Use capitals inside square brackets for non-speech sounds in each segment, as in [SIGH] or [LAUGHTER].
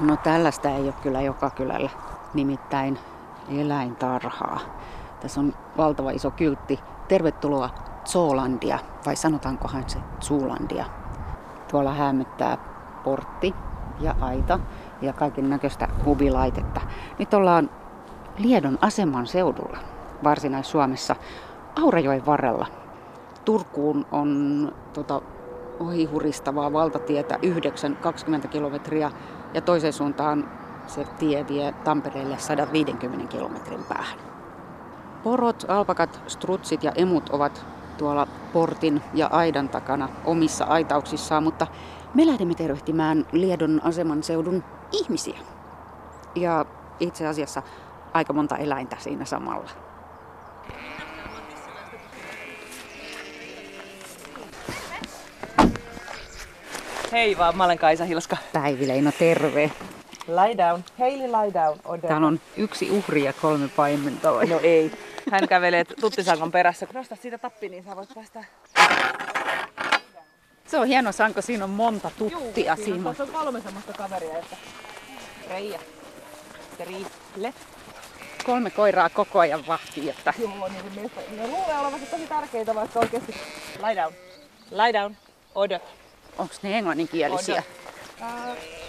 No tällaista ei ole kyllä joka kylällä, nimittäin eläintarhaa. Tässä on valtava iso kyltti. Tervetuloa Zoolandia, vai sanotaankohan se Zoolandia. Tuolla hämyttää portti ja aita ja kaiken näköistä huvilaitetta. Nyt ollaan Liedon aseman seudulla Varsinais-Suomessa Aurajoen varrella. Turkuun on tota, ohihuristavaa valtatietä 9, 20 kilometriä ja toiseen suuntaan se tie vie Tampereelle 150 kilometrin päähän. Porot, alpakat, strutsit ja emut ovat tuolla portin ja aidan takana omissa aitauksissaan, mutta me lähdemme tervehtimään Liedon aseman seudun ihmisiä. Ja itse asiassa aika monta eläintä siinä samalla. Hei vaan, mä olen Kaisa Hilska. Päivi Leino, terve. Lie down. Heili, lie down. Odota. Täällä on yksi uhri ja kolme paimentoa. No ei. Hän kävelee tuttisangon perässä. Nosta siitä tappi, niin sä voit päästä. Se on hieno sanko, siinä on monta tuttia. Juu, siinä on. Tässä on kolme semmoista kaveria, että Reija, Tri, Le. kolme koiraa koko ajan vahtii, että Joo, niin meistä, ne luulee olevansa tosi tärkeitä, vaikka oikeasti. Lie down. Lie down. Odot. Onko ne englanninkielisiä? Äh,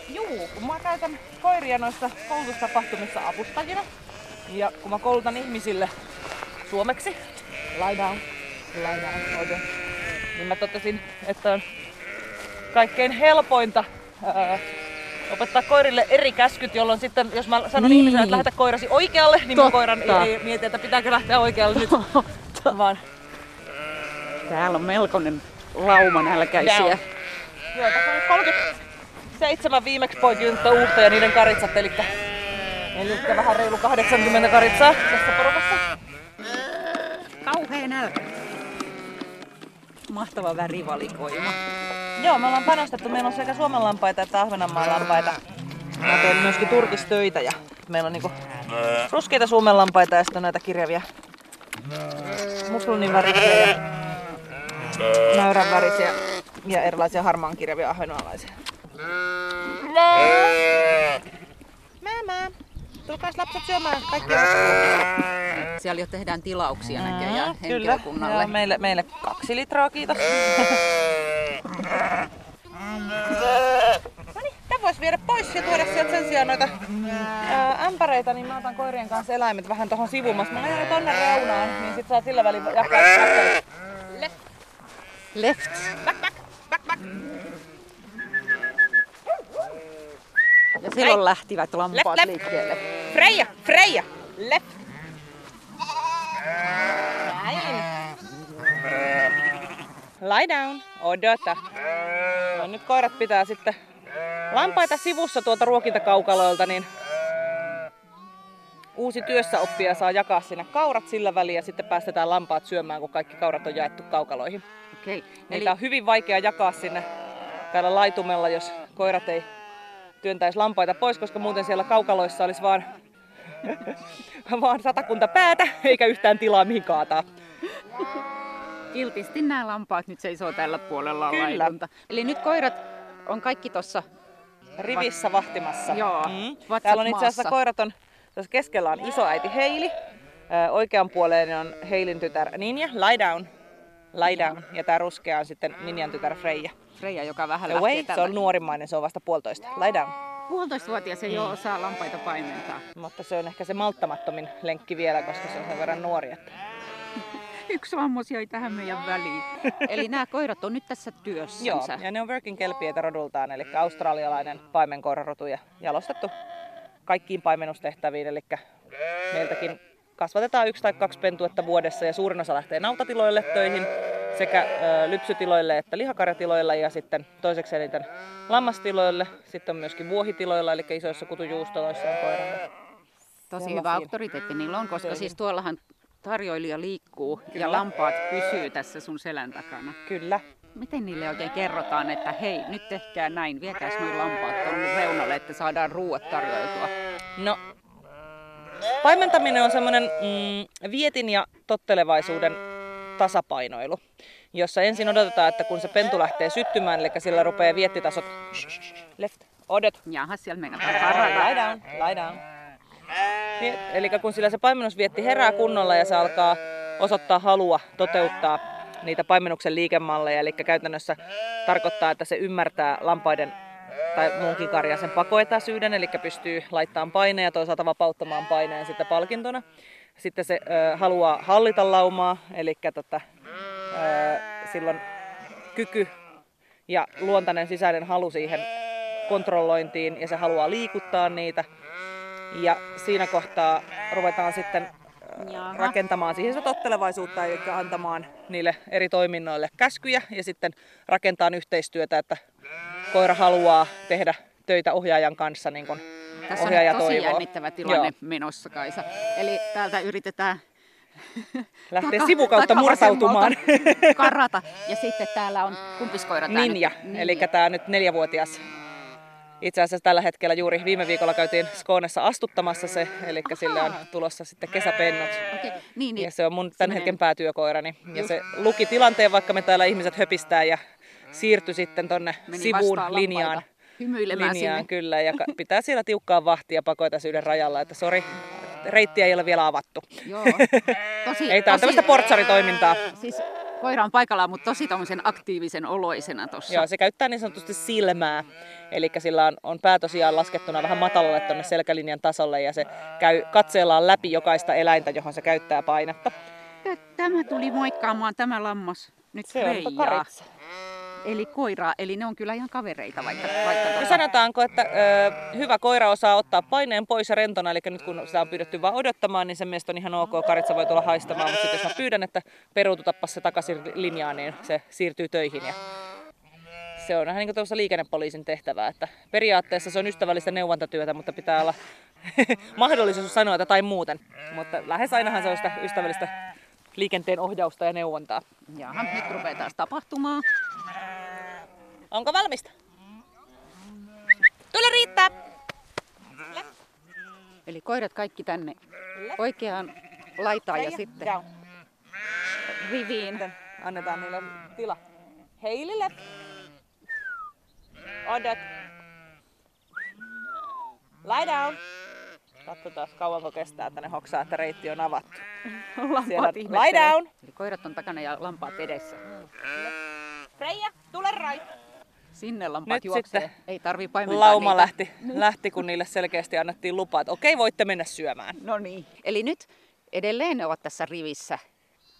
juu, kun mä käytän koiria noissa koulutustapahtumissa avustajina. Ja kun mä koulutan ihmisille suomeksi, lie down, lie down, odot, niin mä totesin, että on kaikkein helpointa ää, opettaa koirille eri käskyt, jolloin sitten, jos mä sanon Niin. ihmiselle, että lähetä koirasi oikealle, niin mun Totta. koiran ei, ei mieti, että pitääkö lähteä oikealle nyt, vaan Täällä on melkoinen lauma nälkäisiä. Down. Nyt 37 viimeksi poikinutta uutta ja niiden karitsat, eli, eli vähän reilu 80 karitsaa tässä porukassa. Kauhea nälkä. Mahtava värivalikoima. Joo, me ollaan panostettu. Meillä on sekä Suomen lampaita että Ahvenanmaan lampaita. Mä teen myöskin turkistöitä ja meillä on niinku ruskeita Suomen lampaita ja sitten näitä kirjavia muslunin värisiä ja näyrän värisiä ja erilaisia harmaan kirjavia ahvenanmaalaisia. Mama, tulkaas lapset syömään kaikki Siellä jo tehdään tilauksia näköjään Kyllä, henkilökunnalle. Joo, meille, meille kaksi litraa, kiitos. no niin, tämän voisi viedä pois ja tuoda sieltä sen sijaan noita ää, ämpäreitä, niin mä otan koirien kanssa eläimet vähän tuohon sivumassa. Mä lähden tonne reunaan, niin sit saat sillä välin jakaa ämpärit. Left. Ja silloin lähtivät lampaat Left, left. liikkeelle. Freja, left. Näin. Lie down, odota. No, nyt koirat pitää sitten lampaita sivussa tuolta ruokintakaukaloilta, niin uusi työssäoppija saa jakaa sinne kaurat sillä väliin ja sitten päästetään lampaat syömään, kun kaikki kaurat on jaettu kaukaloihin. Okei. Eli... Niitä on hyvin vaikea jakaa sinne täällä laitumella, jos koirat ei työntäisi lampaita pois, koska muuten siellä kaukaloissa olisi vaan, [LAUGHS] vaan satakunta päätä eikä yhtään tilaa mihin kaataa. kiltisti nämä lampaat nyt seisoo tällä puolella Kyllä. laitunta. Eli nyt koirat on kaikki tuossa Rivissä vahtimassa. Joo, Mm. Täällä on itse asiassa koirat on, tässä keskellä on isoäiti Heili, oikean puoleen on Heilin tytär Ninja, lie down, lie down. Ja tää ruskea on sitten Ninjan tytär Freija. Freja, joka vähän lähtee wait, se tällä. on nuorimmainen, se on vasta puolitoista. Lie down. Puolitoistavuotias ei jo osaa lampaita paimentaa. Mutta se on ehkä se malttamattomin lenkki vielä, koska se on sen verran nuori. Että... [LAUGHS] Yksi lammas jäi tähän meidän väliin. [LAUGHS] Eli nämä koirat on nyt tässä työssänsä. Joo, ja ne on working kelpieitä rodultaan, eli australialainen paimenkoirarotu ja jalostettu kaikkiin paimennustehtäviin, eli meiltäkin kasvatetaan yksi tai kaksi pentuetta vuodessa ja suurin osa lähtee nautatiloille töihin sekä ö, lypsytiloille että lihakarjatiloille ja sitten toiseksi eniten lammastiloille. Sitten on myöskin vuohitiloilla, eli isoissa kutujuustoloissa on koiralle. Tosi hyvä auktoriteetti niillä on, koska siis tuollahan tarjoilija liikkuu Kyllä. ja lampaat pysyy tässä sun selän takana. Kyllä. Miten niille oikein kerrotaan, että hei, nyt tehkää näin, viekääs noin lampaat tuonne reunalle, että saadaan ruuat tarjoiltua? No, paimentaminen on semmoinen mm, vietin ja tottelevaisuuden tasapainoilu, jossa ensin odotetaan, että kun se pentu lähtee syttymään, eli sillä rupeaa viettitasot left, Odet. Jaha, siellä mennään. Lie down, lie down. Niin, eli kun sillä se paimennusvietti herää kunnolla ja se alkaa osoittaa halua toteuttaa niitä paimennuksen liikemalleja, eli käytännössä tarkoittaa, että se ymmärtää lampaiden tai muunkin karjan sen pakoetäisyyden, eli pystyy laittamaan paineen ja toisaalta vapauttamaan paineen sitten palkintona. Sitten se ö, haluaa hallita laumaa, eli tota, ö, silloin kyky ja luontainen sisäinen halu siihen kontrollointiin ja se haluaa liikuttaa niitä. Ja siinä kohtaa ruvetaan sitten Jaha. rakentamaan siihen sitä tottelevaisuutta, eli antamaan niille eri toiminnoille käskyjä ja sitten rakentaa yhteistyötä, että koira haluaa tehdä töitä ohjaajan kanssa niin kuin Tässä ohjaaja on tosi toivoo. jännittävä tilanne Joo. menossa, Kaisa. Eli täältä yritetään [LAUGHS] lähteä taka, sivukautta murtautumaan. [LAUGHS] Karata. Ja sitten täällä on kumpiskoira. Ninja, Ninja. eli tämä nyt neljävuotias itse asiassa tällä hetkellä juuri viime viikolla käytiin Skoonessa astuttamassa se, eli Aha. sille on tulossa sitten kesäpennot. Okay. Niin, niin. Ja se on mun tämän hetken päätyökoirani. Just. Ja se luki tilanteen, vaikka me täällä ihmiset höpistää ja siirtyi sitten tonne Meni sivuun linjaan. Hymyilemään linjaan, sinne. kyllä, ja [LAUGHS] pitää siellä tiukkaa vahtia pakoitasyiden rajalla, että sori, reittiä ei ole vielä avattu. Joo, tosi, [LAUGHS] ei, tämä on tämmöistä portsaritoimintaa. Siis koira on paikallaan, mutta tosi aktiivisen oloisena tuossa. Joo, se käyttää niin sanotusti silmää. Eli sillä on, on pää tosiaan laskettuna vähän matalalle tuonne selkälinjan tasolle ja se käy katseellaan läpi jokaista eläintä, johon se käyttää painetta. Tämä tuli moikkaamaan tämä lammas nyt Se on Eli koiraa, eli ne on kyllä ihan kavereita vaikka, vaikka. Sanotaanko, että ö, hyvä koira osaa ottaa paineen pois ja rentona, eli nyt kun sitä on pyydetty vaan odottamaan, niin sen mielestä on ihan ok, karitsa voi tulla haistamaan, mutta sitten jos mä pyydän, että peruututappa se takaisin linjaan, niin se siirtyy töihin ja se on vähän niin kuin liikennepoliisin tehtävää, että periaatteessa se on ystävällistä neuvontatyötä, mutta pitää olla [LAUGHS] mahdollisuus sanoa tai muuten. Mutta lähes ainahan se on sitä ystävällistä liikenteen ohjausta ja neuvontaa. Jaha, nyt rupeaa taas tapahtumaan. Onko valmista? Tule riittää! Eli koirat kaikki tänne oikeaan laitaan ja sitten riviin. Annetaan niille tila. Heilille. Odet. Lie down. Katsotaan kauanko kestää, että ne hoksaa, että reitti on avattu. [LAUGHS] Lampaat Lie down. Eli koirat on takana ja lampaat edessä. Freija, tule rai. Sinne lampaat Nyt juoksee. Sitten Ei tarvi paimentaa lauma niitä. lähti, lähti, kun niille selkeästi annettiin lupa, että okei, voitte mennä syömään. No niin. Eli nyt edelleen ne ovat tässä rivissä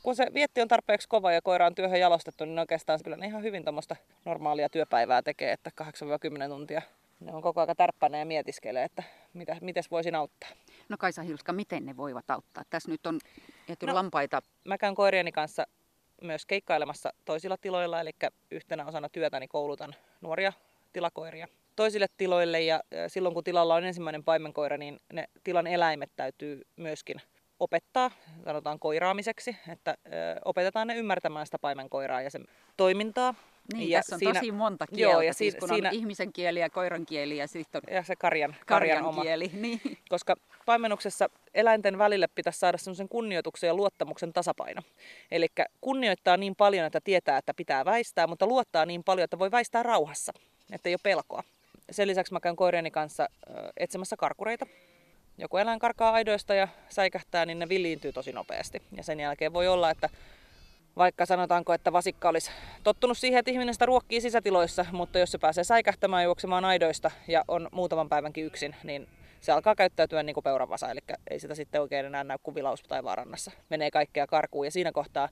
kun se vietti on tarpeeksi kova ja koira on työhön jalostettu, niin oikeastaan kyllä ihan hyvin tuommoista normaalia työpäivää tekee, että 8-10 tuntia. Ne on koko ajan tärppänä ja mietiskelee, että mitä, mites voisin auttaa. No Kaisa Hilska, miten ne voivat auttaa? Tässä nyt on jäty no, lampaita. Mä käyn koirieni kanssa myös keikkailemassa toisilla tiloilla, eli yhtenä osana työtäni koulutan nuoria tilakoiria toisille tiloille ja silloin kun tilalla on ensimmäinen paimenkoira, niin ne tilan eläimet täytyy myöskin opettaa, sanotaan koiraamiseksi, että opetetaan ne ymmärtämään sitä paimenkoiraa ja sen toimintaa. Niin, ja tässä on siinä, tosi monta kieltä, joo, ja siis kun siinä, on ihmisen kieli ja koiran kieli ja sitten on ja se karjan, karjan, karjan kieli. [LAUGHS] Niin. Koska paimennuksessa eläinten välille pitäisi saada semmoisen kunnioituksen ja luottamuksen tasapaino. Eli kunnioittaa niin paljon, että tietää, että pitää väistää, mutta luottaa niin paljon, että voi väistää rauhassa, että ei ole pelkoa. Sen lisäksi mä käyn koirieni kanssa etsimässä karkureita joku eläin karkaa aidoista ja säikähtää, niin ne villiintyy tosi nopeasti. Ja sen jälkeen voi olla, että vaikka sanotaanko, että vasikka olisi tottunut siihen, että ihminen sitä ruokkii sisätiloissa, mutta jos se pääsee säikähtämään juoksemaan aidoista ja on muutaman päivänkin yksin, niin se alkaa käyttäytyä niin kuin peuravasa, eli ei sitä sitten oikein enää näy kuin vilaus tai vaarannassa. Menee kaikkea karkuun ja siinä kohtaa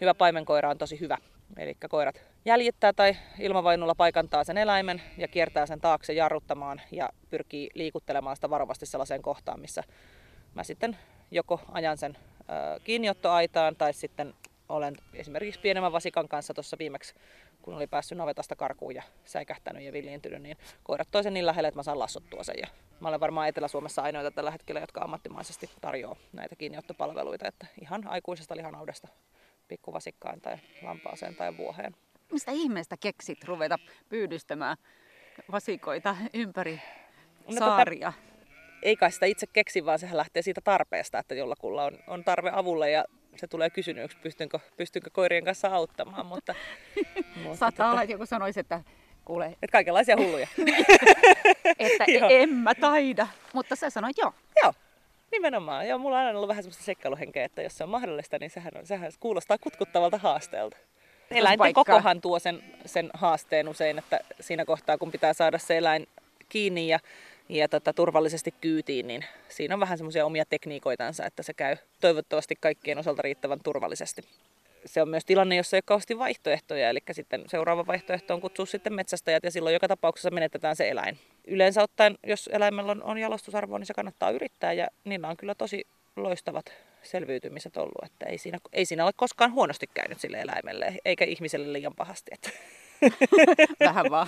hyvä paimenkoira on tosi hyvä. Eli koirat jäljittää tai ilmavainulla paikantaa sen eläimen ja kiertää sen taakse jarruttamaan ja pyrkii liikuttelemaan sitä varovasti sellaiseen kohtaan, missä mä sitten joko ajan sen kiinniottoaitaan tai sitten olen esimerkiksi pienemmän vasikan kanssa tuossa viimeksi, kun oli päässyt navetasta karkuun ja säikähtänyt ja villiintynyt, niin koirat toisen niin lähelle, että mä saan lassottua sen. Ja mä olen varmaan Etelä-Suomessa ainoita tällä hetkellä, jotka ammattimaisesti tarjoaa näitä kiinniottopalveluita, että ihan aikuisesta lihanaudesta pikkuvasikkaan tai lampaaseen tai vuoheen. Mistä ihmeestä keksit ruveta pyydystämään vasikoita ympäri no, tota, saaria? Tota, ei kai sitä itse keksi, vaan sehän lähtee siitä tarpeesta, että jollakulla on, on tarve avulle ja se tulee kysynyt, pystynkö, pystynkö koirien kanssa auttamaan. Mutta, [LAUGHS] mutta Saattaa tota, olla, että joku sanoisi, että kuule... Että kaikenlaisia hulluja. [LAUGHS] että Joo. en mä taida. Mutta sä sanoit joo. Joo, nimenomaan. Joo, mulla on aina ollut vähän semmoista seikkailuhenkeä, että jos se on mahdollista, niin sehän, on, sehän kuulostaa kutkuttavalta haasteelta. Eläinten kokohan tuo sen, sen haasteen usein, että siinä kohtaa kun pitää saada se eläin kiinni ja, ja tota, turvallisesti kyytiin, niin siinä on vähän semmoisia omia tekniikoitansa, että se käy toivottavasti kaikkien osalta riittävän turvallisesti. Se on myös tilanne, jossa ei ole kauheasti vaihtoehtoja, eli sitten seuraava vaihtoehto on kutsua sitten metsästäjät ja silloin joka tapauksessa menetetään se eläin. Yleensä ottaen, jos eläimellä on, on jalostusarvoa, niin se kannattaa yrittää ja niillä on kyllä tosi loistavat selviytymiset ollut, että ei siinä, ei siinä ole koskaan huonosti käynyt sille eläimelle, eikä ihmiselle liian pahasti. Että [LAUGHS] Vähän vaan.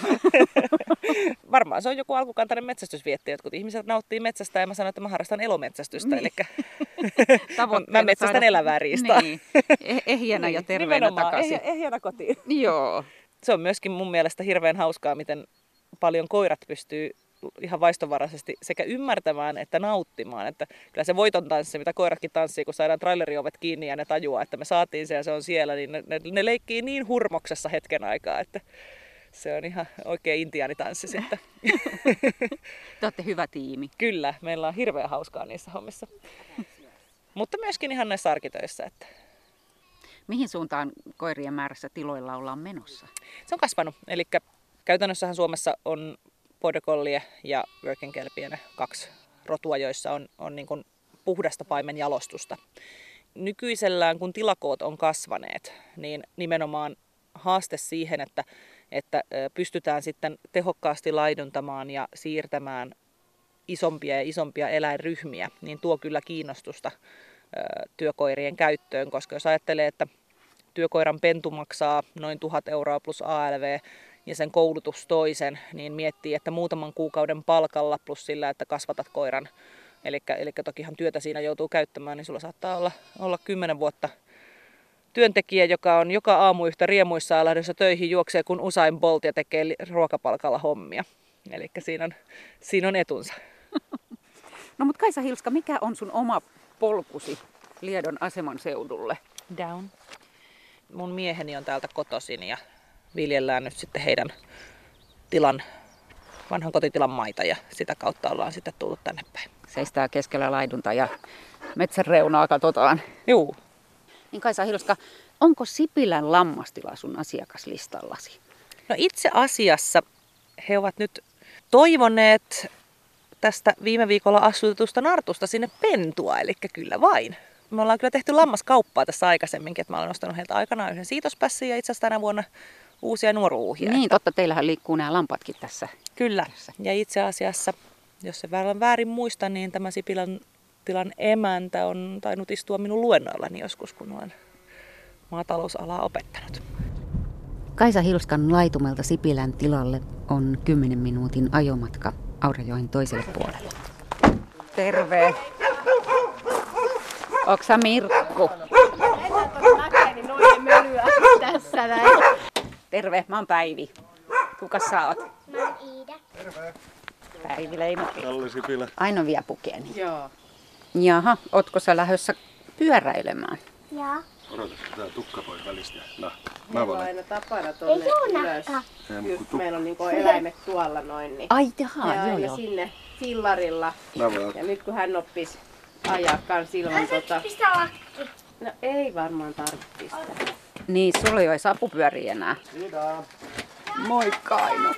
varmaan se on joku alkukantainen metsästysvietti. Jotkut ihmiset nauttii metsästä ja mä sanon, että mä harrastan elometsästystä. Niin. Eli [LAUGHS] [LAUGHS] mä metsästän saada- elävää riistaa. Niin. Eh- ehjänä ja terveenä Nimenomaan, takaisin. ehjä- ehjänä kotiin. Joo. Se on myöskin mun mielestä hirveän hauskaa, miten paljon koirat pystyy ihan vaistovaraisesti sekä ymmärtämään että nauttimaan. Että kyllä se voiton tanssi, mitä koiratkin tanssii, kun saadaan traileriovet kiinni ja ne tajuaa, että me saatiin se ja se on siellä, niin ne, ne, ne leikkii niin hurmoksessa hetken aikaa, että se on ihan oikein intiaanitanssi sitten. [LAUGHS] Te olette hyvä tiimi. Kyllä, meillä on hirveän hauskaa niissä hommissa. Mutta myöskin ihan näissä arkitöissä. Että Mihin suuntaan koirien määrässä tiloilla ollaan menossa? se on kasvanut. Eli käytännössähän Suomessa on Border ja Working kaksi rotua, joissa on, on niin kuin puhdasta paimenjalostusta. Nykyisellään, kun tilakoot on kasvaneet, niin nimenomaan haaste siihen, että, että pystytään sitten tehokkaasti laiduntamaan ja siirtämään isompia ja isompia eläinryhmiä, niin tuo kyllä kiinnostusta työkoirien käyttöön, koska jos ajattelee, että työkoiran pentu maksaa noin 1000 euroa plus ALV ja sen koulutus toisen, niin miettii, että muutaman kuukauden palkalla plus sillä, että kasvatat koiran, eli, eli tokihan työtä siinä joutuu käyttämään, niin sulla saattaa olla, olla 10 vuotta työntekijä, joka on joka aamu yhtä riemuissaan lähdössä töihin, juoksee kun Usain Bolt ja tekee ruokapalkalla hommia. Eli siinä on, siinä on etunsa. [LAUGHS] No mutta Kaisa Hilska, mikä on sun oma polkusi Liedon aseman seudulle? Down. Mun mieheni on täältä kotoisin ja viljellään nyt sitten heidän tilan, vanhan kotitilan maita ja sitä kautta ollaan sitten tullut tänne päin. Seistää keskellä laidunta ja metsän reunaa katsotaan. Juu, Niin Kaisa Hilska, onko Sipilän lammastila sun asiakaslistallasi? No itse asiassa he ovat nyt toivoneet tästä viime viikolla asutetusta nartusta sinne pentua, eli kyllä vain. Me ollaan kyllä tehty lammaskauppaa tässä aikaisemminkin, että mä olen ostanut heiltä aikanaan yhden siitospässin ja itse asiassa tänä vuonna uusia nuoruuhia. Niin, totta, teillähän liikkuu nämä lampatkin tässä. Kyllä. Ja itse asiassa, jos se väärin väärin muista, niin tämä Sipilän tilan emäntä on tainnut istua minun luennoillani joskus, kun olen maatalousalaa opettanut. Kaisa Hilskan laitumelta Sipilän tilalle on 10 minuutin ajomatka Aurajoen toiselle puolelle. Terve. Oksa Mirkku? Mölyä tässä näin. Terve, mä oon Päivi. Kuka sä oot? Mä oon Iida. Päivi Leino. Kalli Sipilä. Aina vie pukeni. Joo. Jaha, ootko sä lähdössä pyöräilemään? Joo. Odotas, tää tukka pois välistä. No, mä Meillä on voin. aina tapana Ei tonne juu ylös. nakka. Just meillä on niinku eläimet tuolla noin, niin Ai jaha, ja joo aina joo. sinne fillarilla. Mä voin. Ja nyt kun hän oppis ajaa kans ilman tota... Pistä lakki. No ei varmaan tarvitse pistää. Niin, sulla ei ole sapupyöriä enää. Moi Kaino.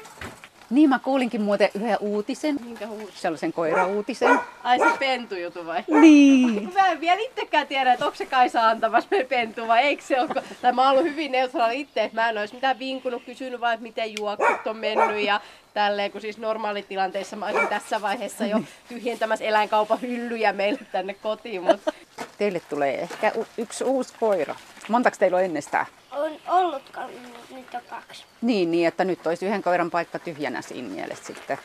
Niin, mä kuulinkin muuten yhden uutisen. Minkä huus? Sellaisen koirauutisen. Ai se pentujutu vai? Niin. Mä en vielä itsekään tiedä, että onko se Kaisa antamassa meille pentu vai eikö se ole. Tai mä oon ollut hyvin neutraali itse, että mä en olisi mitään vinkunut, kysynyt vaan, että miten juoksut on mennyt ja tälleen, kun siis normaalitilanteissa mä olisin tässä vaiheessa jo tyhjentämässä eläinkaupan hyllyjä meille tänne kotiin, mutta Teille tulee ehkä u- yksi uusi koira. Montako teillä on ennestään? On ollutkaan, nyt on kaksi. Niin, niin, että nyt olisi yhden koiran paikka tyhjänä siinä mielessä sitten.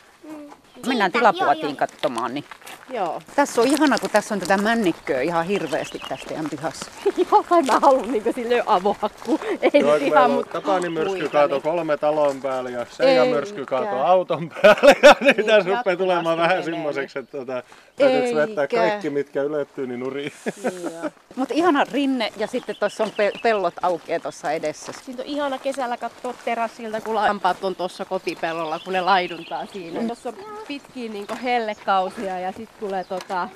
Mm. Mennään tilapuotiin katsomaan. Niin. joo. Tässä on ihana, kun tässä on tätä männikköä ihan hirveästi tässä teidän pihassa. [LAUGHS] Joo, kai mä haluan niinku sille avohakku. Ei Joo, nyt kun ihan, mutta Tapani myrsky kaato niin- kolme talon päälle ja Seija myrsky kaato auton päälle. [LAUGHS] Ja niin tässä rupeaa tulemaan vähän semmoiseksi, että tota, täytyykö vetää Eikä. kaikki, mitkä ylettyy, niin nurin. [LAUGHS] Mutta ihana rinne ja sitten tuossa on pe- pellot aukeaa tuossa edessä. Siitä on ihana kesällä katsoa terassilta, kun lampaat on tuossa kotipellolla, kun ne laiduntaa siinä. Tuossa on pitkiä niin hellekausia ja sitten tulee tota,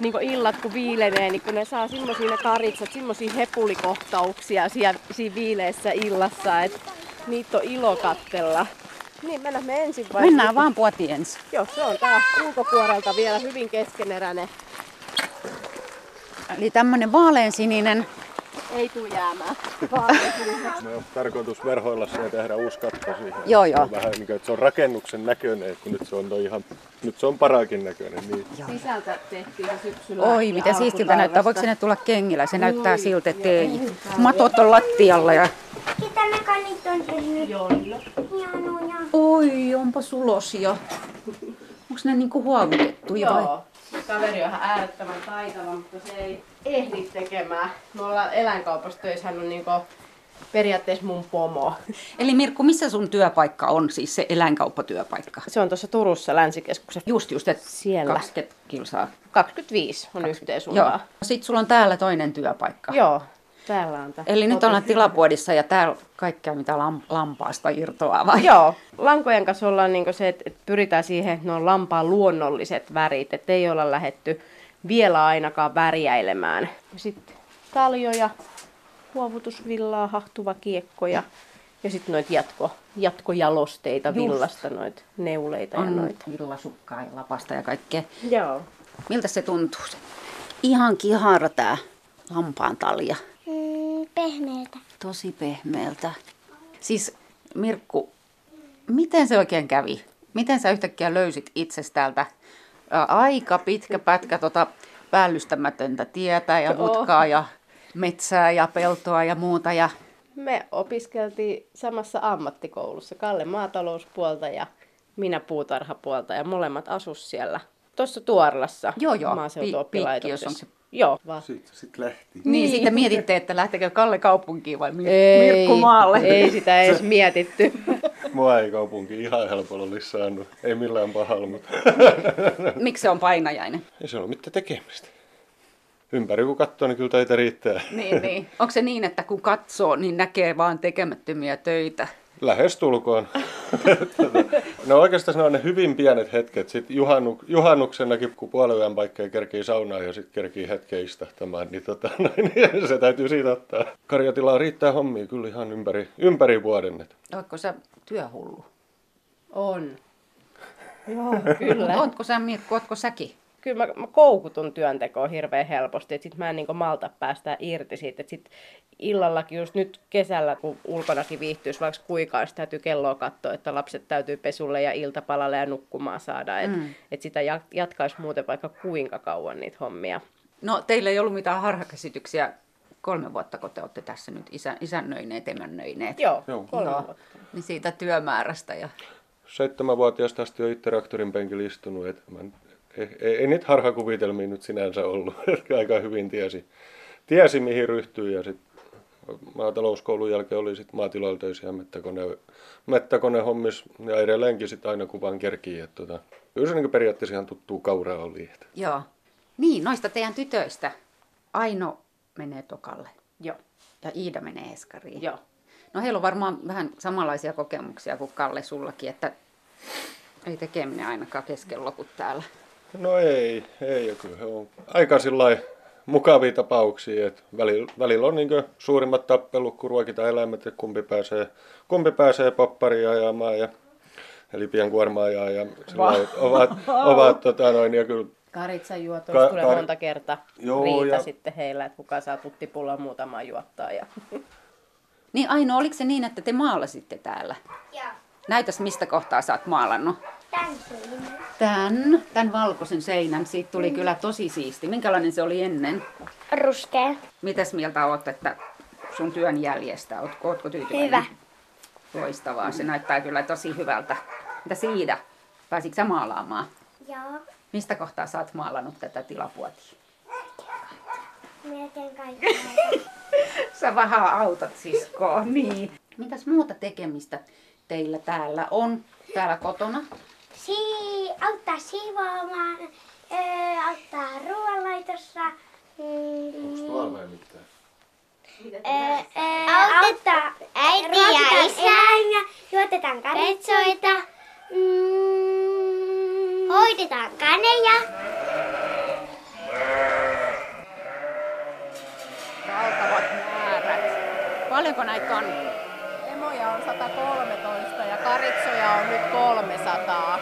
niin illat kun viilenee, niin kun ne saa semmosia ne karitsat, semmosia hepulikohtauksia siellä, siinä viileessä illassa, että niitä on ilo kattella. Niin, mennään me ensin vai? Mennään vaan Poitiens. Joo, se on taas ulkopuolelta vielä hyvin keskeneräinen. Eli tämmönen vaaleansininen. Ei tuu jäämään. [LAUGHS] Me on tarkoitus verhoilla se ja tehdä uusi katto siihen. Joo, Se joo. on vähän niin kuin, että se on rakennuksen näköinen, että kun nyt se on ihan, nyt se on paraakin näköinen. Niin. Sisältä tehtiin se syksyllä. Oi, miten siistiltä näyttää. Voiko sinne tulla kengillä? Se näyttää siltä, että ei. Matot on lattialla ja... Ketä ne kanit on tehnyt? Oi, onpa sulosia. Onko ne niinku huovutettuja vai? Joo. Kaveri on ihan äärettömän taitava, mutta se ei ehdi tekemään. Me ollaan eläinkaupassa töissä, hän on niinku periaatteessa mun pomo. Eli Mirkku, missä sun työpaikka on, siis se eläinkauppatyöpaikka? Se on tuossa Turussa länsikeskuksessa. Just just, että Siellä. 20 kilsaa. 25 on Joo. yhteensuuntaan. Sitten sulla on täällä toinen työpaikka. Joo. Täällä on tää. Eli nyt ollaan tilapuodissa ja täällä kaikkea mitä lam- lampaasta irtoaa vai? Joo, lankojen kanssa ollaan niin se, että pyritään siihen, että ne on lampaan luonnolliset värit, että ei olla lähetty vielä ainakaan värjäilemään. Sitten taljoja, huovutusvillaa, hahtuva kiekkoja ja sitten noita jatko, jatkojalosteita Just. villasta, noita neuleita ja On noita. villasukkaa ja lapasta ja kaikkea. Joo. Miltä se tuntuu? Ihan kihara tää lampaan talja. Pehmeältä. Tosi pehmeältä. Siis Mirkku, miten se oikein kävi? Miten sä yhtäkkiä löysit itsestä täältä ää, aika pitkä pätkä tota päällystämätöntä tietä ja mutkaa ja metsää ja peltoa ja muuta. Ja Me opiskeltiin samassa ammattikoulussa, Kalle maatalouspuolta ja minä puutarhapuolta ja molemmat asus siellä tuossa Tuorlassa Joo, joo. maaseutuoppilaitoksessa. Pi- piikki, jos Joo. Va- Sitten sit lähti. niin, niin sitten mietitte, että lähtekö Kalle kaupunkiin vai Mir- ei, Mirkku maalle. ei sitä edes mietitty. [LAUGHS] Mua ei kaupunki ihan helpolla olisi saanut. Ei millään pahalla, mutta [LAUGHS] Miksi se on painajainen? ei se ole mitään tekemistä. Ympäri kun katsoo, niin kyllä töitä riittää. Niin, niin. Onko se niin, että kun katsoo, niin näkee vaan tekemättömiä töitä? Lähestulkoon. [LAUGHS] no oikeastaan ne on ne hyvin pienet hetket. Sitten juhannu, juhannuksenakin, kun puolen paikkaa kerkii saunaan ja sitten kerkii hetken istahtamaan, niin, tota, [LAUGHS] noin, niin se täytyy siitä ottaa. Karjatilaa riittää hommia kyllä ihan ympäri, ympäri vuoden. Et Oletko sä työhullu? On. [LAUGHS] Joo, kyllä. Oletko sä Mirkku, oletko säkin? Kyllä mä, mä koukutun työntekoon hirveän helposti, että sit mä en niin malta päästää irti siitä. Että sit illallakin just nyt kesällä, kun ulkonakin viihtyisi vaikka kuikaan, sit täytyy kelloa katsoa, että lapset täytyy pesulle ja iltapalalle ja nukkumaan saada. Että mm. et sitä jat- jatkaisi muuten vaikka kuinka kauan niitä hommia. No teillä ei ollut mitään harhakäsityksiä kolme vuotta, kun te olette tässä nyt isä, isännöineet, emännöineet. Joo, Joo. kolme Joo. vuotta. Niin siitä työmäärästä. Ja... Seitsemänvuotiaasta asti on itse traktorin penkillä istunut. Et mä, ei, ei, niitä harhakuvitelmia nyt sinänsä ollut. [LAUGHS] Aika hyvin tiesi, tiesi mihin ryhtyy ja sitten maatalouskoulun jälkeen oli sitten maatiloilla töissä ja mettäkone, mettäkone hommis ja edelleenkin sitten aina kun vaan kerkii. Et tota, kyllä se niin periaatteessa ihan tuttuu kauraa oli. Et. Joo. Niin, noista teidän tytöistä Aino menee tokalle Joo, ja Iida menee Eskariin. joo. No heillä on varmaan vähän samanlaisia kokemuksia kuin Kalle sullakin, että ei tekeminen ainakaan kesken lopu täällä. No ei, ei ja kyllä he on aika sillai mukavia tapauksia, että välillä, välillä on niin suurimmat tappelut, kun ruokitaan eläimet, että kumpi pääsee, kumpi pääsee popparia ajamaan ja eli pienkuorma ajaa ja sillai, ovat, ovat tota noin, ja kyllä Karitsan juotu Ka- tulee kar- monta kertaa Joo, riita ja- sitten heillä, että kuka saa tuttipulla muutamaa juottaa. Ja... Niin Aino, oliko se niin, että te maalasitte täällä? Joo. Näytäs mistä kohtaa sä oot maalannut. Tän seinän. Tän, tän valkoisen seinän, siitä tuli kyllä tosi siisti. Minkälainen se oli ennen? Ruskea. Mitäs mieltä oot, että sun työn jäljestä? Ootko, ootko tyytyväinen? Hyvä. Loistavaa, se näyttää kyllä tosi hyvältä. Mitä Siida? Pääsitkö sä maalaamaan? Joo. Mistä kohtaa sä oot maalannut tätä tilapuotia? Melkein kaikki. [LAUGHS] [LAUGHS] Sä vähän autat siskoa, niin. Mitäs muuta tekemistä teillä täällä on? Täällä kotona? Si auttaa siivoamaan, öö, auttaa ruoanlaitossa. Mm, tuolla ei mitään. öö, öö, auttaa äiti ja isä. Juotetaan karitsoita. Mm, Otetaan kaneja. Valtavat määrät. Paljonko näitä on? Emoja on 113 ja karitsoja on nyt 300.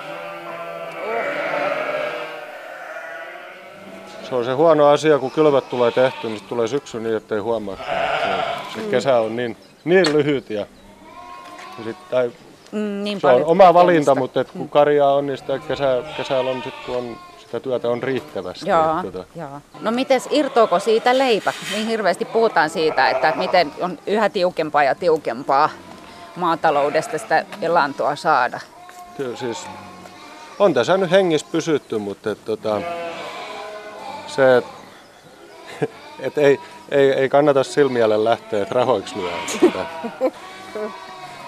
Se on se huono asia, kun kylvät tulee tehty, niin tulee syksy niin, ettei huomaa. Se, se Mm. kesä on niin, niin lyhyt ja, ja sit, tai, Mm, niin se on oma valinta, mutta et kun karjaa on, niin sitä kesä, kesällä on, sit, kun on, sitä työtä on riittävästi. Joo, Et, tota, joo. No mites irtoako siitä leipä? Niin hirveästi puhutaan siitä, että miten on yhä tiukempaa ja tiukempaa maataloudesta sitä elantoa saada. kyllä siis, on tässä nyt hengissä pysytty, mutta et, tota, se, että [LAUGHS] et ei, ei, ei kannata silmiälle lähteä, että [LAUGHS] rahoiksi lyö.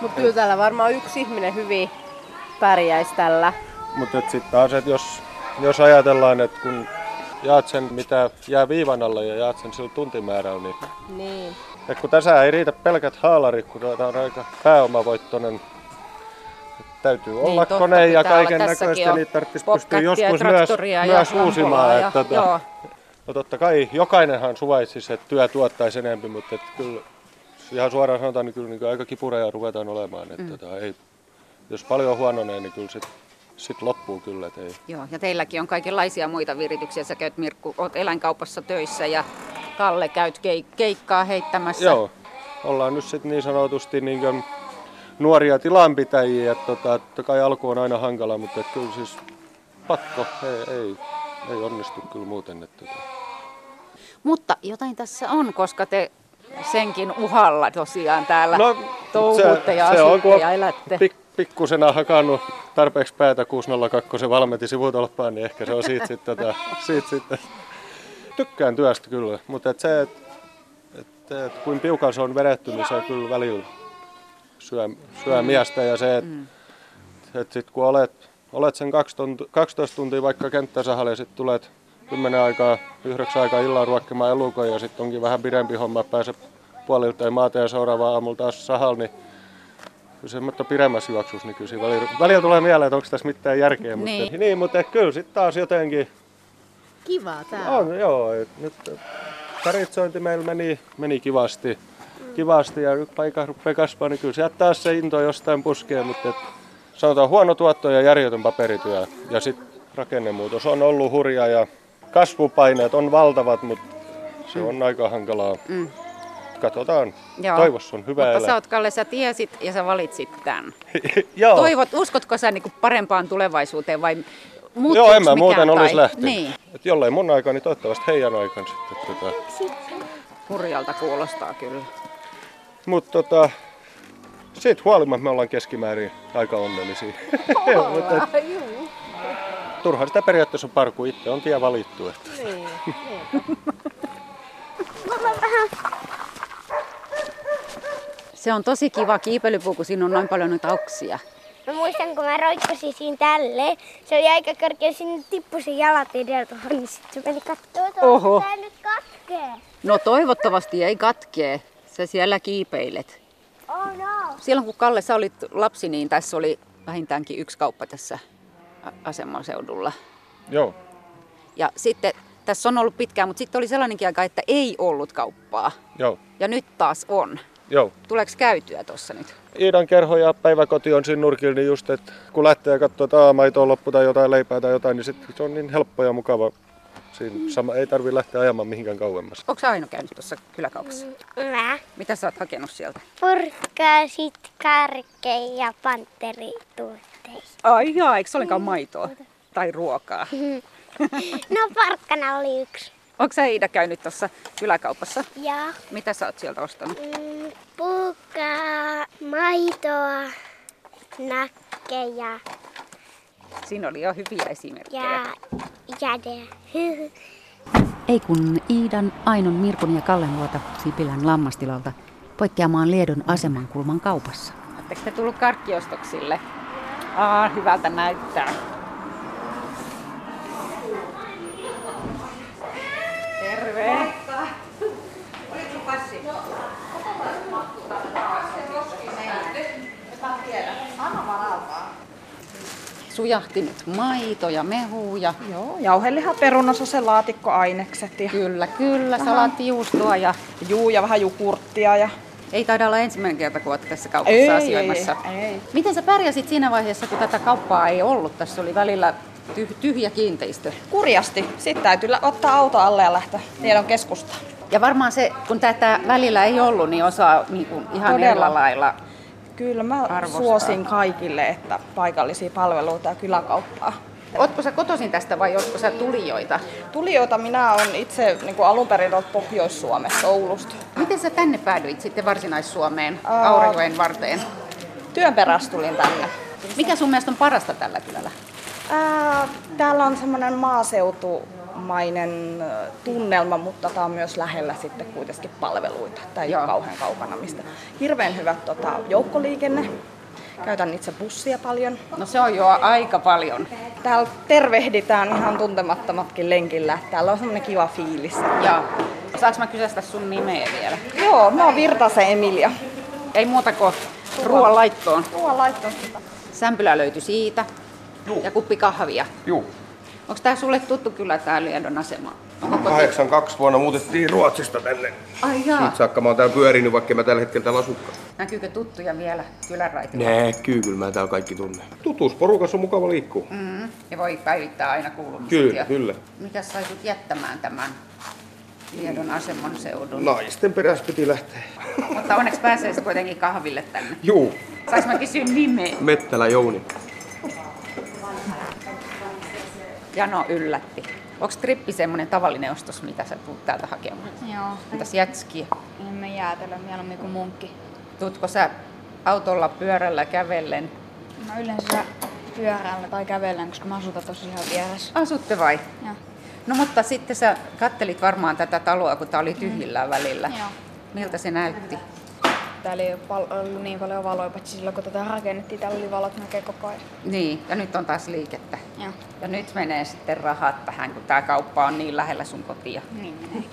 Mutta kyllä täällä varmaan yksi ihminen hyvin pärjäisi tällä. Mutta sitten taas, että jos, jos ajatellaan, että kun jaat sen, mitä jää viivan alle ja jaat sen sillä tuntimäärällä, niin Niin. Et kun tässä ei riitä pelkät haalarit, kun tämä on aika pääomavoittoinen. Täytyy olla totta, kone ja olla. kaiken näköistä, niitä tarvitsisi pystyä joskus myös, ja myös uusimaan. ja- Että, tota, joo. no totta kai jokainenhan suvaitsisi, että työ tuottaisi enemmän, mutta et kyllä, ihan suoraan sanotaan, niin kyllä niin aika kipureja ruvetaan olemaan. Että, Mm. tota, ei, jos paljon huononee, niin kyllä sitten sit loppuu kyllä. Että ei. Joo, ja teilläkin on kaikenlaisia muita virityksiä. Sä käyt Mirkku, oot eläinkaupassa töissä ja Kalle käyt keik- keikkaa heittämässä. Joo, ollaan nyt sitten niin sanotusti niin kuin nuoria tilanpitäjiä, että tota, totta kai alku on aina hankala, mutta kyllä siis pakko, ei, ei, ei onnistu kyllä muuten. Että, tota. Mutta jotain tässä on, koska te senkin uhalla tosiaan täällä No, touhuutte ja se on, asutte kun ja on elätte. pik, pikkusena hakannut tarpeeksi päätä 602 valmenti sivutolppaan, niin ehkä se on siitä sitten. Tota, siitä sitten. Tykkään työstä kyllä, mutta et se, että et, et, kuin piukan se on vedetty, niin se kyllä välillä syö, syö miestä ja se, että Mm. et sit kun olet, olet sen 12 tuntia vaikka kenttäsahalla ja sitten tulet 10 aikaa, 9 aikaa illan ruokkimaan elukoja ja sitten onkin vähän pidempi homma, pääse puolilta ja maata ja seuraava aamulla taas sahalla, niin kyllä se mutta pidemmässä juoksussa, niin kyllä välillä, välillä tulee mieleen, että onko tässä mitään järkeä. Niin. Mutta, niin, mutta kyllä sitten taas jotenkin Kivaa tää on, joo. Et nyt karitsointi meillä meni, meni kivasti, kivasti ja nyt paikka rupeaa kasvaa, niin kyllä sieltä taas se into jostain puskee, mutta et, sanotaan huono tuotto ja järjetön paperityö. Ja sitten rakennemuutos on ollut hurja ja kasvupaineet on valtavat, mutta se on aika hankalaa. Mm. Katsotaan. Joo. Toivossa on hyvä Mutta elää. sä oot Kalle, sä tiesit ja sä valitsit tämän. [LAUGHS] Joo. Toivot, uskotko sä niinku parempaan tulevaisuuteen vai Joo, muuttuuko en mä muuten tai... olisi lähtenyt. Niin, Et jollei mun aika, niin toivottavasti heidän aikaan sitten. Tota. hurjalta kuulostaa kyllä. Mutta tota, siitä huolimatta me ollaan keskimäärin aika onnellisia. [LAUGHS] Mutta et, turha sitä periaatteessa on parku, itse on tie valittu. Että. [LAUGHS] Se on tosi kiva kiipeilypuu, kun siinä on noin paljon noita oksia. Mä muistan, kun mä roikkasin siinä tälleen. Se oli aika korkea, sinne tippui se jalat edellä tuohon, niin sitten se meni kattoo Oho. Tää nyt katkee. No toivottavasti ei katkee. Sä siellä kiipeilet. Oh no. Silloin kun Kalle sä olit lapsi, niin tässä oli vähintäänkin yksi kauppa tässä asemaseudulla. Joo, Ja sitten tässä on ollut pitkään, mutta sitten oli sellainenkin aika, että ei ollut kauppaa. joo, Ja nyt taas on. Joo. Tuleeko käytyä tuossa nyt? Iidan kerho ja päiväkoti on siinä nurkilla, niin just, että kun lähtee katsoa, että aa, maito on loppu tai jotain leipää tai jotain, niin sit se on niin helppo ja mukava. Siinä sama, ei tarvi lähteä ajamaan mihinkään kauemmas. Onko aina käynyt tuossa kyläkaupassa? Mä Mitä sä oot hakenut sieltä? purkkaa sit karkkeja ja panterituotteita. Ai jaa, eikö se olekaan maitoa? Tai ruokaa? [LAUGHS] No porkkana oli yksi. Onko sä Iida käynyt tuossa kyläkaupassa? Ja Mitä sä oot sieltä ostanut? mm, pukkaa, maitoa, nakkeja Siinä oli jo hyviä esimerkkejä. ja jäde. [LAUGHS] Ei kun Iidan, Ainon, Mirkun ja Kallen luota Sipilän lammastilalta poikkeamaan Liedon asemankulman kaupassa. Oletteko te tullut karkkiostoksille? Aa, hyvältä näyttää. Terve. Sujahti nyt maito ja mehu ja Joo, jauheliha, perunasosen laatikkoainekset ja kyllä, kyllä, salaattijuustoa ja juu ja vähän jukurttia ja ei taida olla ensimmäinen kerta, kun olet tässä kaupassa asioimassa. ei, ei. Miten sä pärjäsit siinä vaiheessa, kun tätä kauppaa ei ollut? Tässä oli välillä tyh- tyhjä kiinteistö. kurjasti. Sitten täytyy ottaa auto alle ja lähteä tiedon keskustaan. Ja varmaan se, kun tätä välillä ei ollut, niin osaa niin kuin ihan Todella. lailla. Kyllä mä Arvostaa. suosin kaikille, että paikallisia palveluita ja kyläkauppaa. Ootko sä kotoisin tästä vai ootko sä tulijoita? Tulijoita minä olen itse niin kuin alun perin tuolta Pohjois-Suomesta, Oulusta. Miten sä tänne päädyit sitten Varsinais-Suomeen, Aa. Aurajoen varteen? Työn perässä tulin tänne. Mikä sun mielestä on parasta tällä kylällä? Ää, täällä on semmoinen maaseutumainen ö, tunnelma, mutta tämä on myös lähellä sitten kuitenkin palveluita. Tämä ei Joo. ole kauhean kaukana mistä. Hirveän hyvä tota, joukkoliikenne. Käytän itse bussia paljon. No se on jo aika paljon. Täällä tervehditään ihan tuntemattomatkin lenkillä. Täällä on semmoinen kiva fiilis. Ja saanko mä kysästä sun nimeä vielä? Joo, mä oon Virtasen Emilia. Ei muuta kuin ruoan laittoon. Ruoan laitto. Sämpylä löytyi siitä. Ja kuppi kahvia. Juu. Onko tää sulle tuttu kyllä tää Liedon asema? Onko koti- 82 vuonna muutettiin Ruotsista tänne. Ai jaa. Siitä saakka mä oon täällä pyörinyt, vaikka mä tällä hetkellä täällä asukkaan. Näkyykö tuttuja vielä kyläraitilla? Näkyy, kyllä mä täällä kaikki tunnen. Tutuus porukassa on mukava liikkua. Mm, ja voi päivittää aina kuulumiset. Kyllä, ja... kyllä. Mikä sai sut jättämään tämän Liedon asemon seudun? Naisten perässä piti lähteä. Mutta onneksi pääsee se kuitenkin kahville tänne. Juu, Saanko mä kysyä nimeä? Mettälä Jouni. Jano yllätti. Onko trippi semmoinen tavallinen ostos, mitä sä tulet täältä hakemaan? Joo, Entäs jätskiä? emme jäätele mieluummin kuin munkki. Tuutko sä autolla, pyörällä, kävellen? Mä yleensä pyörällä tai kävellen, koska mä asutan tosi ihan vieressä. Asutte vai? Joo. No mutta sitten sä kattelit varmaan tätä taloa, kun tää oli tyhjillään välillä. Joo. Miltä se näytti? Täällä ei ole ollut niin paljon valoja, paitsi silloin kun tätä rakennettiin, täällä oli valot näkee koko ajan. Niin, ja nyt on taas liikettä. Joo. Ja nyt menee sitten rahat tähän, kun tämä kauppa on niin lähellä sun kotia. Niin menee.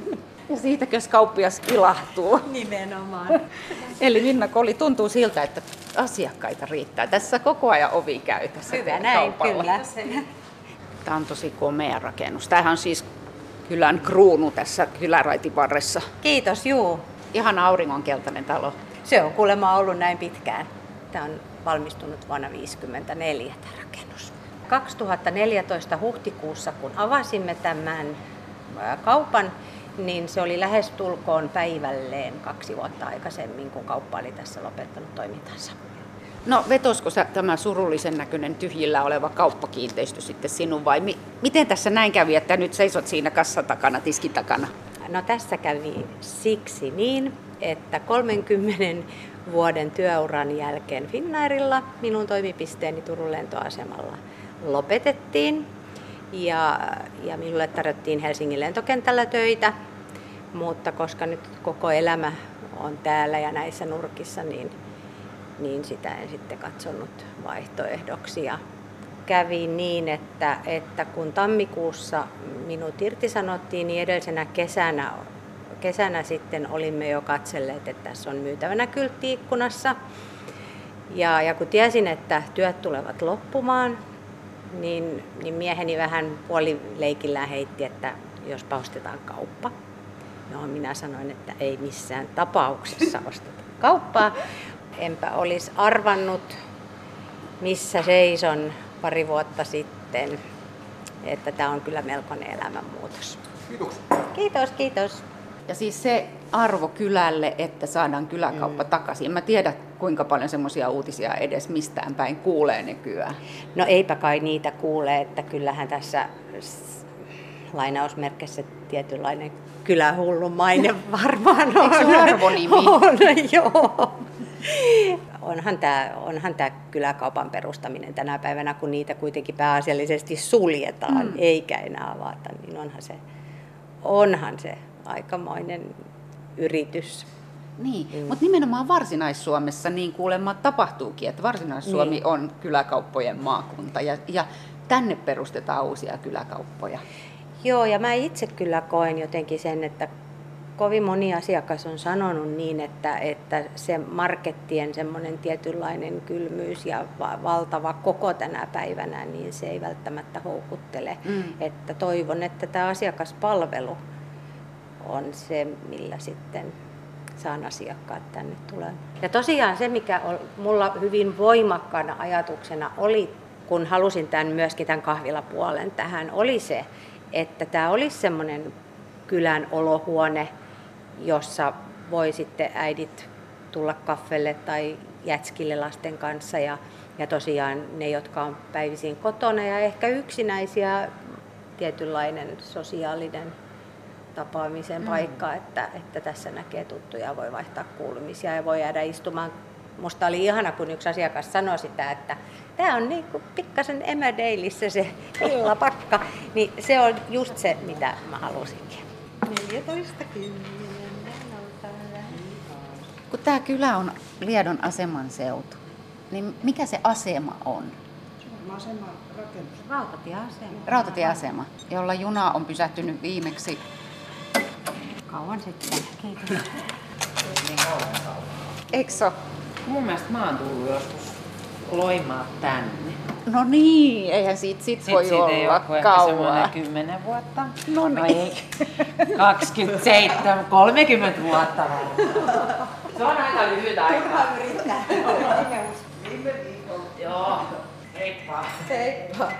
[LAUGHS] Ja siitäkös kauppias ilahtuu. Nimenomaan. [LAUGHS] Eli Minna Koli, tuntuu siltä, että asiakkaita riittää. Tässä koko ajan ovi käy tässä Hyvä näin, kaupalla. kyllä. Tämä on tosi komea rakennus. Tämähän on siis kylän kruunu tässä kyläraitin varressa. Kiitos, juu. Ihan auringonkeltainen talo. Se on kuulemma ollut näin pitkään. Tämä on valmistunut vuonna 1954 tämä rakennus. 2014 huhtikuussa, kun avasimme tämän kaupan, niin se oli lähestulkoon päivälleen kaksi vuotta aikaisemmin, kun kauppa oli tässä lopettanut toimintansa. No vetosko sä tämä surullisen näköinen tyhjillä oleva kauppakiinteistö sitten sinun vai mi- miten tässä näin kävi, että nyt seisot siinä kassan takana, tiskin takana? No tässä kävi siksi niin, että 30 vuoden työuran jälkeen Finnairilla minun toimipisteeni Turun lentoasemalla lopetettiin. Ja, ja minulle tarjottiin Helsingin lentokentällä töitä, mutta koska nyt koko elämä on täällä ja näissä nurkissa, niin, niin sitä en sitten katsonut vaihtoehdoksi. Ja kävi niin, että, että kun tammikuussa minut irtisanottiin, niin edellisenä kesänä, kesänä sitten olimme jo katselleet, että tässä on myytävänä kyltti ikkunassa. Ja, ja kun tiesin, että työt tulevat loppumaan, niin, niin mieheni vähän puolileikillään heitti, että jos ostetaan kauppa. No minä sanoin, että ei missään tapauksessa osteta kauppaa. Enpä olisi arvannut, missä seison pari vuotta sitten, että tämä on kyllä melkoinen elämänmuutos. Kiitoksia. Kiitos, kiitos. Ja siis se arvo kylälle, että saadaan kyläkauppa mm. takaisin. En mä tiedä, kuinka paljon semmoisia uutisia edes mistään päin kuulee nykyään. No eipä kai niitä kuule, että kyllähän tässä lainausmerkissä tietynlainen kylähullun maine [LAUGHS] varmaan on. Eikö se ole arvonimi? On, joo. [LAUGHS] Onhan tämä, onhan tämä kyläkaupan perustaminen tänä päivänä, kun niitä kuitenkin pääasiallisesti suljetaan, mm. eikä enää avata, niin onhan se, onhan se aikamoinen yritys. Niin, mm. mutta nimenomaan Varsinais-Suomessa niin kuulemma tapahtuukin, että Varsinais-Suomi Niin. on kyläkauppojen maakunta ja, ja tänne perustetaan uusia kyläkauppoja. Joo, ja mä itse kyllä koen jotenkin sen, että kovin moni asiakas on sanonut niin, että, että se markettien semmoinen tietynlainen kylmyys ja valtava koko tänä päivänä, niin se ei välttämättä houkuttele. Mm. Että toivon, että tämä asiakaspalvelu on se, millä sitten saan asiakkaat tänne tulemaan. Ja tosiaan se, mikä on mulla hyvin voimakkaana ajatuksena oli, kun halusin tämän myöskin tämän kahvilapuolen tähän, oli se, että tämä olisi semmoinen kylän olohuone, jossa voi sitten äidit tulla kaffelle tai jätskille lasten kanssa ja, ja tosiaan ne, jotka on päivisin kotona ja ehkä yksinäisiä, tietynlainen sosiaalinen tapaamisen mm. paikka, että, että tässä näkee tuttuja, voi vaihtaa kuulumisia ja voi jäädä istumaan. Musta oli ihana, kun yksi asiakas sanoi sitä, että tämä on niin kuin pikkasen emädeilissä se [LAUGHS] illapakka, niin se on just se, mitä mä halusinkin. 14 Kun tämä kylä on Liedon aseman seutu, niin mikä se asema on? Asema, rakennus. Rautatieasema. Rautatieasema, jolla juna on pysähtynyt viimeksi. Kauan sitten. Kiitos. Eikö so? Mun mielestä mä oon tullut joskus loimaa tänne. No niin, eihän siitä sit, sit voi siitä olla ei ole kauan. 10 vuotta. No, no ei. 27, 30 vuotta. [LAUGHS] Se on aika lyhyt aika. Turha yrittää. [LAUGHS] Viime viikolla. Joo. Heippa. Heippa.